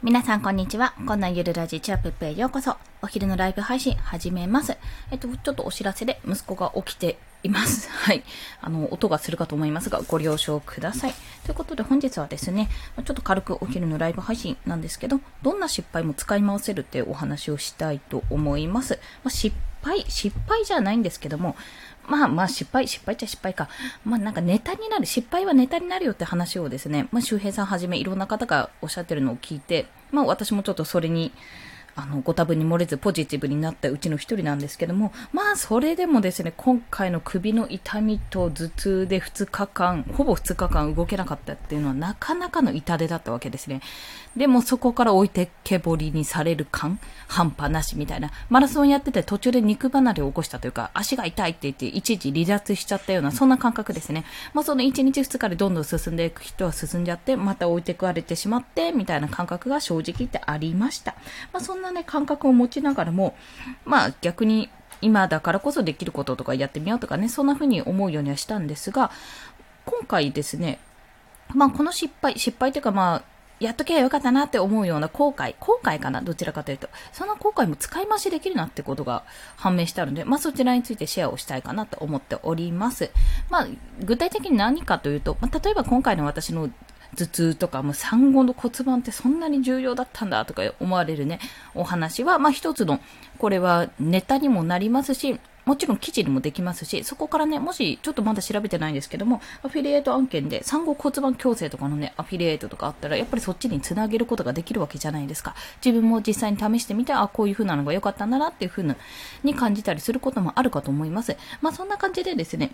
皆さんこんにちは。こんなゆるラジチャップへようこそ。お昼のライブ配信始めます。えっと、ちょっとお知らせで息子が起きています。はい。あの、音がするかと思いますが、ご了承ください。ということで本日はですね、ちょっと軽くお昼のライブ配信なんですけど、どんな失敗も使い回せるっていうお話をしたいと思います。まあ、失敗、失敗じゃないんですけども、まあまあ失敗、失敗っちゃ失敗か。まあなんかネタになる、失敗はネタになるよって話をですね、まあ周平さんはじめいろんな方がおっしゃってるのを聞いて、まあ私もちょっとそれに、あの、ご多分に漏れずポジティブになったうちの一人なんですけども、まあ、それでもですね、今回の首の痛みと頭痛で2日間、ほぼ2日間動けなかったっていうのはなかなかの痛手だったわけですね。でもそこから置いてけぼりにされる感、半端なしみたいな。マラソンやってて途中で肉離れを起こしたというか、足が痛いって言って一時離脱しちゃったような、そんな感覚ですね。まあ、その1日2日でどんどん進んでいく人は進んじゃって、また置いてかれてしまって、みたいな感覚が正直言ってありました。まあ、そんなね、感覚を持ちながらも、まあ、逆に、今だからこそできることとかやってみようとかね、そんな風に思うようにはしたんですが、今回ですね、まあこの失敗、失敗というかまあ、やっとけばよかったなって思うような後悔、後悔かなどちらかというと。その後悔も使い回しできるなってことが判明したので、まあそちらについてシェアをしたいかなと思っております。まあ具体的に何かというと、まあ、例えば今回の私の頭痛とか、もう産後の骨盤ってそんなに重要だったんだとか思われるね、お話は、まあ一つの、これはネタにもなりますし、もちろん記事にもできますし、そこからね、もしちょっとまだ調べてないんですけども、アフィリエイト案件で産後骨盤矯正とかのね、アフィリエイトとかあったら、やっぱりそっちにつなげることができるわけじゃないですか。自分も実際に試してみて、あ、こういう風なのが良かったんだなっていう風に感じたりすることもあるかと思います。まあそんな感じでですね、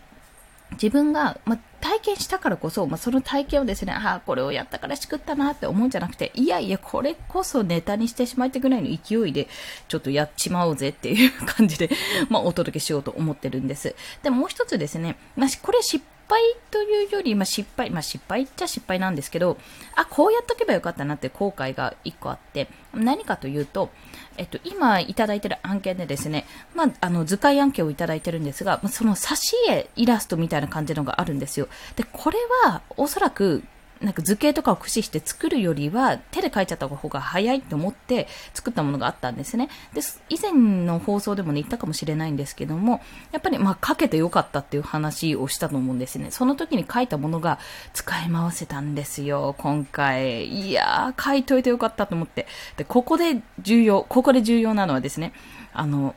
自分が、まあ、体験したからこそ、まあ、その体験をですね、ああ、これをやったからしくったなって思うんじゃなくて、いやいや、これこそネタにしてしまいたぐらいの勢いで、ちょっとやっちまおうぜっていう感じで、まあ、お届けしようと思ってるんです。で、もう一つですね、まあ、これ失敗というより、まあ、失敗、まあ、失敗っちゃ失敗なんですけど、あ、こうやっとけばよかったなって後悔が1個あって、何かというと、えっと、今いただいてる案件でですね、まあ、あの、図解案件をいただいてるんですが、その挿絵イラストみたいな感じのがあるんですよ。で、これは、おそらく、なんか図形とかを駆使して作るよりは手で描いちゃった方が早いと思って作ったものがあったんですね。で、以前の放送でもね言ったかもしれないんですけども、やっぱりまあ描けてよかったっていう話をしたと思うんですね。その時に書いたものが使い回せたんですよ、今回。いやー、書いといてよかったと思って。で、ここで重要、ここで重要なのはですね、あの、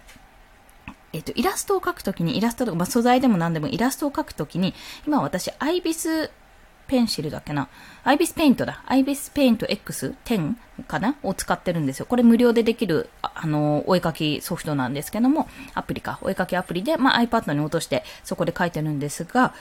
えっと、イラストを描くときに、イラストとか、まあ、素材でも何でもイラストを描くときに、今私、アイビスペンシルだっけな？アイビスペイントだ。アイビスペイント X10 かな？を使ってるんですよ。これ無料でできる、あの、お絵かきソフトなんですけども、アプリか。お絵かきアプリで、まあ、iPad に落として、そこで書いてるんですが、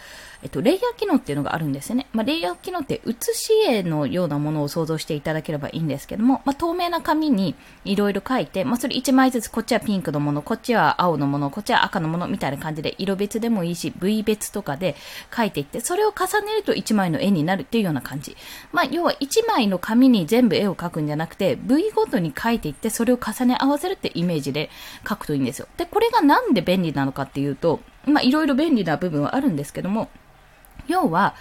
えっと、レイヤー機能っていうのがあるんですよね。まあ、レイヤー機能って写し絵のようなものを想像していただければいいんですけども、まあ、透明な紙にいろいろ書いて、まあ、それ1枚ずつ、こっちはピンクのもの、こっちは青のもの、こっちは赤のものみたいな感じで、色別でもいいし、部位別とかで書いていって、それを重ねると1枚の絵になるっていうような感じ。まあ、要は1枚の紙に全部絵を描くんじゃなくて、部位ごとに書いていって、それを重ね合わせるってイメージで書くといいんですよ。で、これがなんで便利なのかっていうと、まあ、いろいろ便利な部分はあるんですけども、要は、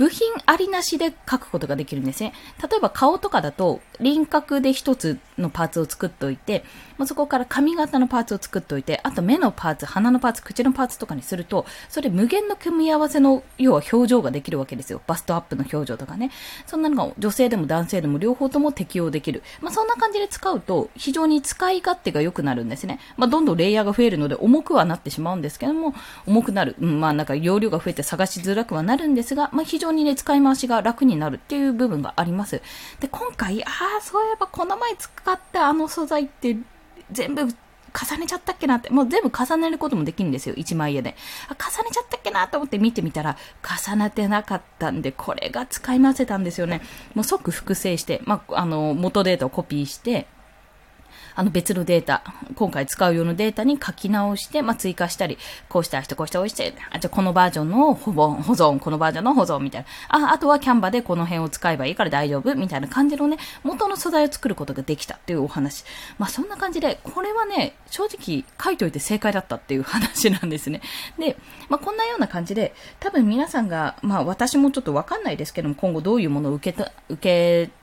部品ありなしで書くことができるんですね。例えば顔とかだと輪郭で一つのパーツを作っておいて、まあ、そこから髪型のパーツを作っておいて、あと目のパーツ、鼻のパーツ、口のパーツとかにすると、それ無限の組み合わせの、要は表情ができるわけですよ。バストアップの表情とかね。そんなのが女性でも男性でも両方とも適用できる。まあ、そんな感じで使うと、非常に使い勝手が良くなるんですね。まあ、どんどんレイヤーが増えるので重くはなってしまうんですけども、重くなる。うん、まあなんか容量が増えて探しづらくはなるんですが、まあ、非常にね、使い回しが楽になるっていう部分があります。で、今回、ああ、そういえばこの前使ったあの素材って全部重ねちゃったっけなって、もう全部重ねることもできるんですよ、一枚絵で。あ、重ねちゃったっけなと思って見てみたら、重なってなかったんで、これが使い回せたんですよね。もう即複製して、まあ、あの、元データをコピーして、あの別のデータ、今回使う用のデータに書き直して、まあ、追加したり、こうした人、こうした、こうして、あ、じゃこのバージョンの保存、保存、このバージョンの保存みたいな。あ、あとはキャンバでこの辺を使えばいいから大丈夫みたいな感じのね、元の素材を作ることができたっていうお話。まあ、そんな感じで、これはね、正直書いといて正解だったっていう話なんですね。で、まあ、こんなような感じで、多分皆さんが、まあ、私もちょっとわかんないですけども、今後どういうものを受けた、受け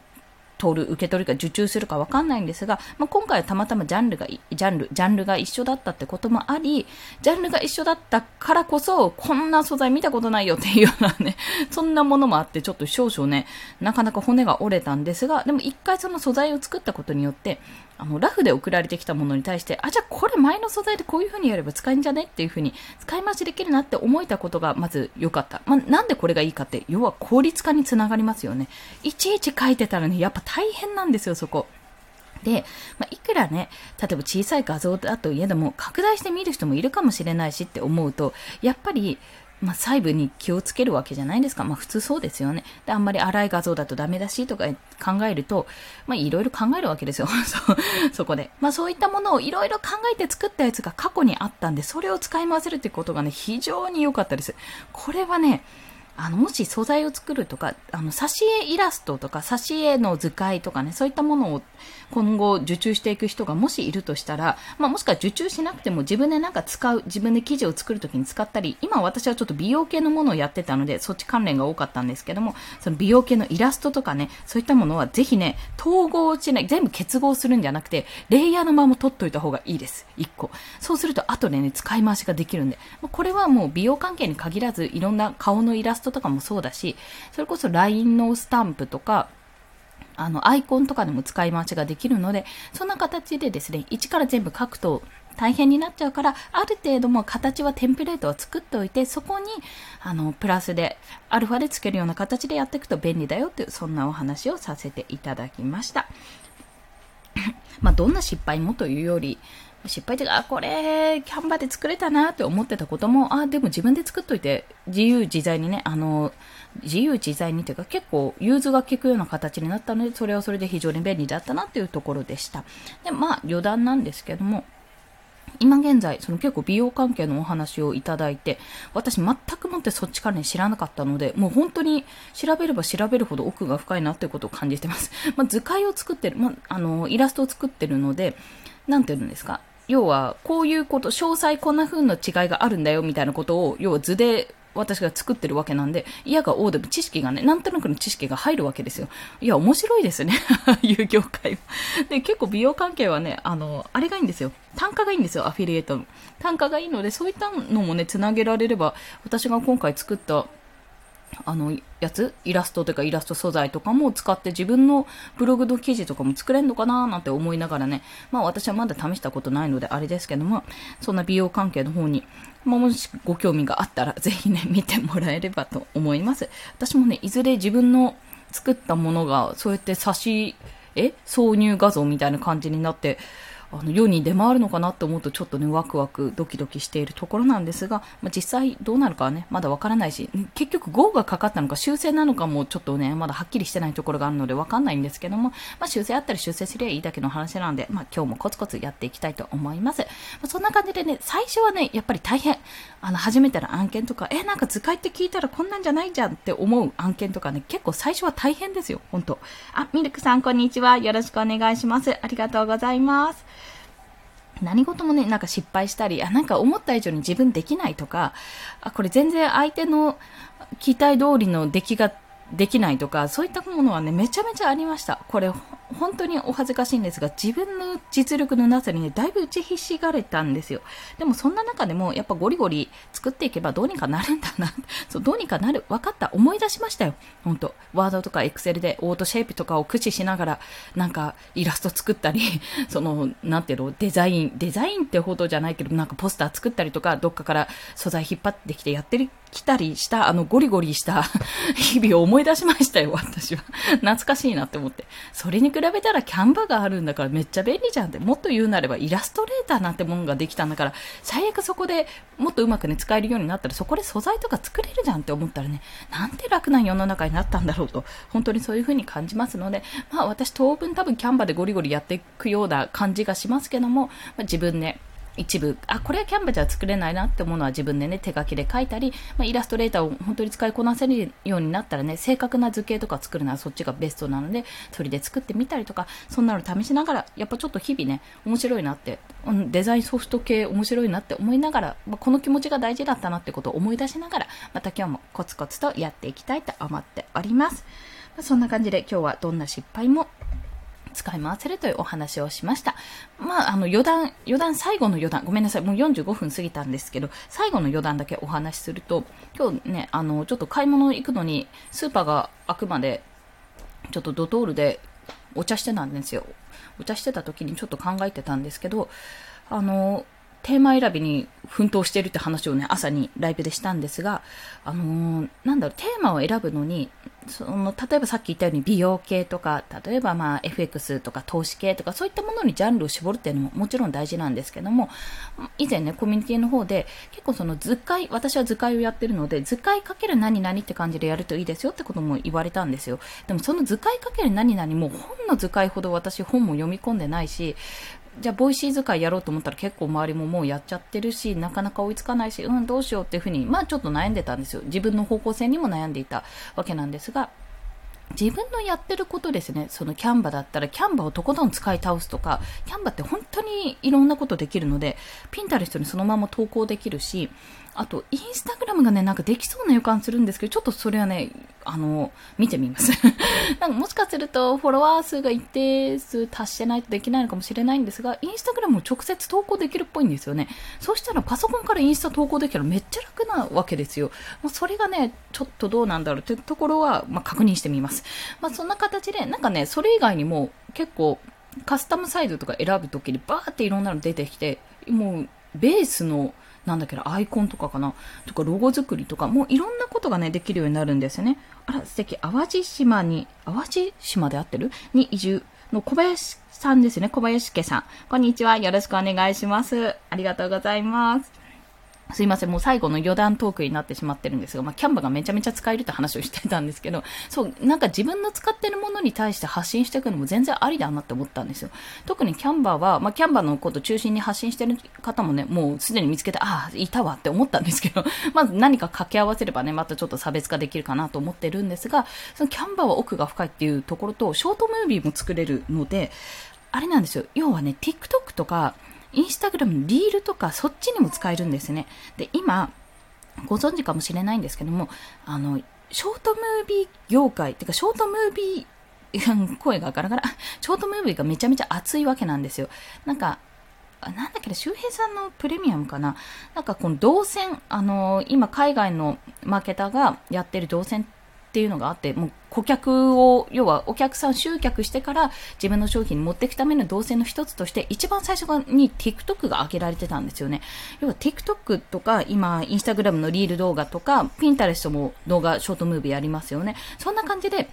取る、受け取るか受注するかわかんないんですが、まあ、今回はたまたまジャンルが、ジャンル、ジャンルが一緒だったってこともあり、ジャンルが一緒だったからこそ、こんな素材見たことないよっていうようなね、そんなものもあって、ちょっと少々ね、なかなか骨が折れたんですが、でも一回その素材を作ったことによって、あの、ラフで送られてきたものに対して、あ、じゃあこれ前の素材でこういう風にやれば使えんじゃねっていう風に、使い回しできるなって思えたことがまず良かった。まあ、なんでこれがいいかって、要は効率化につながりますよね。いちいち書いてたらね、やっぱ大変なんですよ、そこ。で、まあ、いくらね、例えば小さい画像だといえども、拡大して見る人もいるかもしれないしって思うと、やっぱり、まあ、細部に気をつけるわけじゃないですか。まあ、普通そうですよね。で、あんまり荒い画像だとダメだしとか考えると、まあ、いろいろ考えるわけですよ。そ、そこで。まあ、そういったものをいろいろ考えて作ったやつが過去にあったんで、それを使い回せるってことがね、非常に良かったです。これはね、あの、もし素材を作るとか、あの、挿絵イラストとか、挿絵の図解とかね、そういったものを今後受注していく人がもしいるとしたら、まあ、もしくは受注しなくても自分でなんか使う、自分で記事を作るときに使ったり、今私はちょっと美容系のものをやってたので、そっち関連が多かったんですけども、その美容系のイラストとかね、そういったものはぜひね、統合しない、全部結合するんじゃなくて、レイヤーのまま取っといた方がいいです。1個。そうすると後でね、使い回しができるんで、これはもう美容関係に限らず、いろんな顔のイラストトとかもそうだし、それこそ LINE のスタンプとか、あの、アイコンとかでも使い回しができるので、そんな形でですね、一から全部書くと大変になっちゃうから、ある程度も形はテンプレートを作っておいて、そこに、あの、プラスで、アルファでつけるような形でやっていくと便利だよっていう、そんなお話をさせていただきました。まあ、どんな失敗もというより、失敗ってあ、これ、キャンバーで作れたなって思ってたことも、あ、でも自分で作っといて、自由自在にね、あの、自由自在にというか結構融通が利くような形になったので、それはそれで非常に便利だったなっていうところでした。で、まあ余談なんですけども、今現在、その結構美容関係のお話をいただいて、私全くもってそっち関連知らなかったので、もう本当に調べれば調べるほど奥が深いなっていうことを感じてます。まあ、図解を作ってる、まあ、あの、イラストを作ってるので、なんていうんですか、要は、こういうこと、詳細こんな風の違いがあるんだよみたいなことを、要は図で私が作ってるわけなんで、嫌が王でも知識がね、なんとなくの知識が入るわけですよ。いや、面白いですね。いう業界は。で、結構美容関係はね、あの、あれがいいんですよ。単価がいいんですよ、アフィリエイトの。単価がいいので、そういったのもね、つなげられれば、私が今回作ったあの、やつイラストというかイラスト素材とかも使って自分のブログの記事とかも作れんのかななんて思いながらね、まあ私はまだ試したことないのであれですけども、そんな美容関係の方に、まあ、もしご興味があったら ぜひね、見てもらえればと思います。私もね、いずれ自分の作ったものがそうやって差し、え挿入画像みたいな感じになって、あの世に出回るのかなって思うとちょっとね、ワクワクドキドキしているところなんですが、まあ、実際どうなるかはね、まだわからないし、結局 GO がかかったのか修正なのかもちょっとね、まだはっきりしてないところがあるのでわかんないんですけども、まあ、修正あったり修正すりゃいいだけの話なんで、まあ、今日もコツコツやっていきたいと思います。まあ、そんな感じでね、最初はね、やっぱり大変。あの、初めての案件とか、え、なんか図解って聞いたらこんなんじゃないじゃんって思う案件とかね、結構最初は大変ですよ、本当あ、ミルクさんこんにちは。よろしくお願いします。ありがとうございます。何事もね、なんか失敗したり、あ、なんか思った以上に自分できないとか、あ、これ全然相手の期待通りの出来ができないとか、そういったものはね、めちゃめちゃありました。これ、本当にお恥ずかしいんですが、自分の実力のなさにね、だいぶ打ちひしがれたんですよ。でもそんな中でも、やっぱゴリゴリ作っていけばどうにかなるんだな。そう、どうにかなる。分かった。思い出しましたよ。本当ワードとかエクセルでオートシェイプとかを駆使しながら、なんかイラスト作ったり、その、なんていうの、デザイン、デザインってほどじゃないけど、なんかポスター作ったりとか、どっかから素材引っ張ってきてやってるきたりした、あのゴリゴリした 日々を思い出しましたよ、私は。懐かしいなって思って。それに比べたらキャンバがあるんだからめっちゃ便利じゃんって、もっと言うなればイラストレーターなんてもんができたんだから、最悪そこでもっとうまくね、使えるようになったら、そこで素材とか作れるじゃんって思ったらね、なんて楽な世の中になったんだろうと、本当にそういう風に感じますので、まあ私当分多分キャンバでゴリゴリやっていくような感じがしますけども、まあ、自分、ね、一部、あ、これはキャンバじゃ作れないなってものは自分でね、手書きで書いたり、まあ、イラストレーターを本当に使いこなせるようになったらね、正確な図形とか作るならそっちがベストなので、それで作ってみたりとか、そんなの試しながら、やっぱちょっと日々ね、面白いなって、デザインソフト系面白いなって思いながら、まあ、この気持ちが大事だったなってことを思い出しながら、また今日もコツコツとやっていきたいと思っております。まあ、そんな感じで今日はどんな失敗も使い回せるというお話をしました。まあ、あの、余談、余談、最後の余談、ごめんなさい、もう45分過ぎたんですけど、最後の余談だけお話しすると、今日ね、あの、ちょっと買い物行くのに、スーパーが開くまで、ちょっとドトールでお茶してたんですよ。お茶してた時にちょっと考えてたんですけど、あの、テーマ選びに奮闘してるって話をね、朝にライブでしたんですが、あのー、なんだろう、テーマを選ぶのに、その、例えばさっき言ったように美容系とか、例えばまあ FX とか投資系とか、そういったものにジャンルを絞るっていうのももちろん大事なんですけども、以前ね、コミュニティの方で、結構その図解、私は図解をやってるので、図解かける何々って感じでやるといいですよってことも言われたんですよ。でもその図解かける何々も本の図解ほど私本も読み込んでないし、じゃあ、 Voicy 使いやろうと思ったら結構周りももうやっちゃってるし、なかなか追いつかないし、うん、どうしようっていうふうに、まあちょっと悩んでたんですよ。自分の方向性にも悩んでいたわけなんですが、自分のやってることですね、そのキャンバだったら、キャンバをとことん使い倒すとか、キャンバって本当にいろんなことできるので、ピンタレストにそのまま投稿できるし、あと、インスタグラムがね、なんかできそうな予感するんですけど、ちょっとそれはね、あの、見てみます。なんかもしかすると、フォロワー数が一定数達してないとできないのかもしれないんですが、インスタグラムを直接投稿できるっぽいんですよね。そうしたらパソコンからインスタ投稿できたらめっちゃ楽なわけですよ。まあ、それがね、ちょっとどうなんだろうというところは、まあ、確認してみます。まあ、そんな形で、なんかね、それ以外にも結構、カスタムサイズとか選ぶときにバーっていろんなの出てきて、もう、ベースの、なんだっけアイコンとかかな？とか、ロゴ作りとか、もういろんなことがね、できるようになるんですよね。あら、素敵。淡路島に、淡路島で合ってる？に移住の小林さんですね。小林家さん。こんにちは。よろしくお願いします。ありがとうございます。すいません、もう最後の余談トークになってしまってるんですが、まあ、キャンバがめちゃめちゃ使えるって話をしてたんですけど、そう、なんか自分の使ってるものに対して発信していくのも全然ありだなって思ったんですよ。特にキャンバーは、まあ、キャンバーのこと中心に発信してる方もね、もうすでに見つけて、ああ、いたわって思ったんですけど、まず何か掛け合わせればね、またちょっと差別化できるかなと思ってるんですが、そのキャンバーは奥が深いっていうところと、ショートムービーも作れるので、あれなんですよ。要はね、TikTok とか、インスタグラムのリールとかそっちにも使えるんですね。で、今、ご存知かもしれないんですけども、あの、ショートムービー業界、てかショートムービー、声がガラガラ、ショートムービーがめちゃめちゃ熱いわけなんですよ。なんか、なんだっけ周平さんのプレミアムかななんかこの動線、あの、今海外のマーケターがやってる動線っていうのがあって、もう顧客を、要はお客さん集客してから自分の商品に持っていくための動線の一つとして、一番最初に TikTok が開けられてたんですよね。要は TikTok とか、今、Instagram のリール動画とか、Pinterest も動画、ショートムービーありますよね。そんな感じで、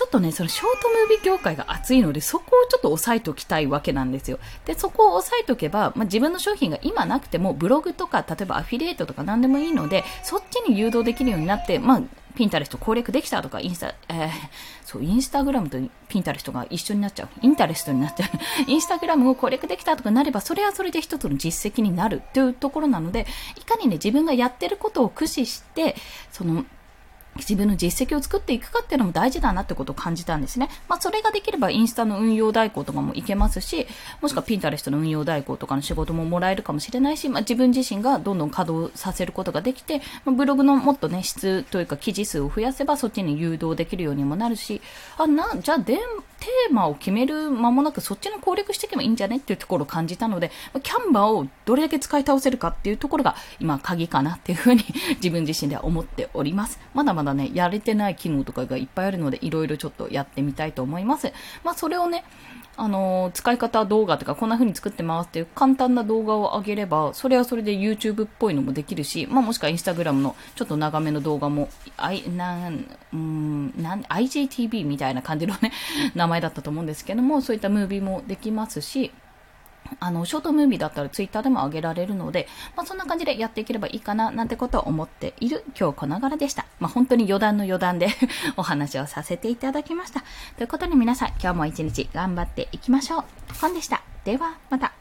ちょっとね、そのショートムービー業界が熱いので、そこをちょっと押さえておきたいわけなんですよ。で、そこを押さえておけば、まあ、自分の商品が今なくても、ブログとか、例えばアフィリエイトとか何でもいいので、そっちに誘導できるようになって、まあ、ピンタレスト攻略できたとか、インスタ、えー、そう、インスタグラムとピンタレストが一緒になっちゃう。インタレストになっちゃう。インスタグラムを攻略できたとかなれば、それはそれで一つの実績になるというところなので、いかにね、自分がやってることを駆使して、その、自分の実績を作っていくかっていうのも大事だなってことを感じたんですね。まあ、それができればインスタの運用代行とかもいけますし、もしくはピンタレストの運用代行とかの仕事ももらえるかもしれないし、まあ、自分自身がどんどん稼働させることができて、まあ、ブログのもっとね、質というか記事数を増やせばそっちに誘導できるようにもなるし、あ、な、じゃあで、テーマを決める間もなくそっちの攻略していけばいいんじゃねっていうところを感じたので、キャンバーをどれだけ使い倒せるかっていうところが今鍵かなっていうふうに 自分自身では思っております。まだまだね、やれてない機能とかがいっぱいあるので、いろいろちょっとやってみたいと思います。まあ、それをね、あの、使い方動画とかこんな風に作ってますっていう簡単な動画を上げれば、それはそれで YouTube っぽいのもできるし、まあもしくは Instagram のちょっと長めの動画も、I、なん、うん、なん、IGTV みたいな感じのね、名前だったと思うんですけども、そういったムービーもできますし、あの、ショートムービーだったらツイッターでも上げられるので、まあそんな感じでやっていければいいかな、なんてことを思っている今日この柄でした。まあ本当に余談の余談で お話をさせていただきました。ということで皆さん、今日も一日頑張っていきましょう。本でした。では、また。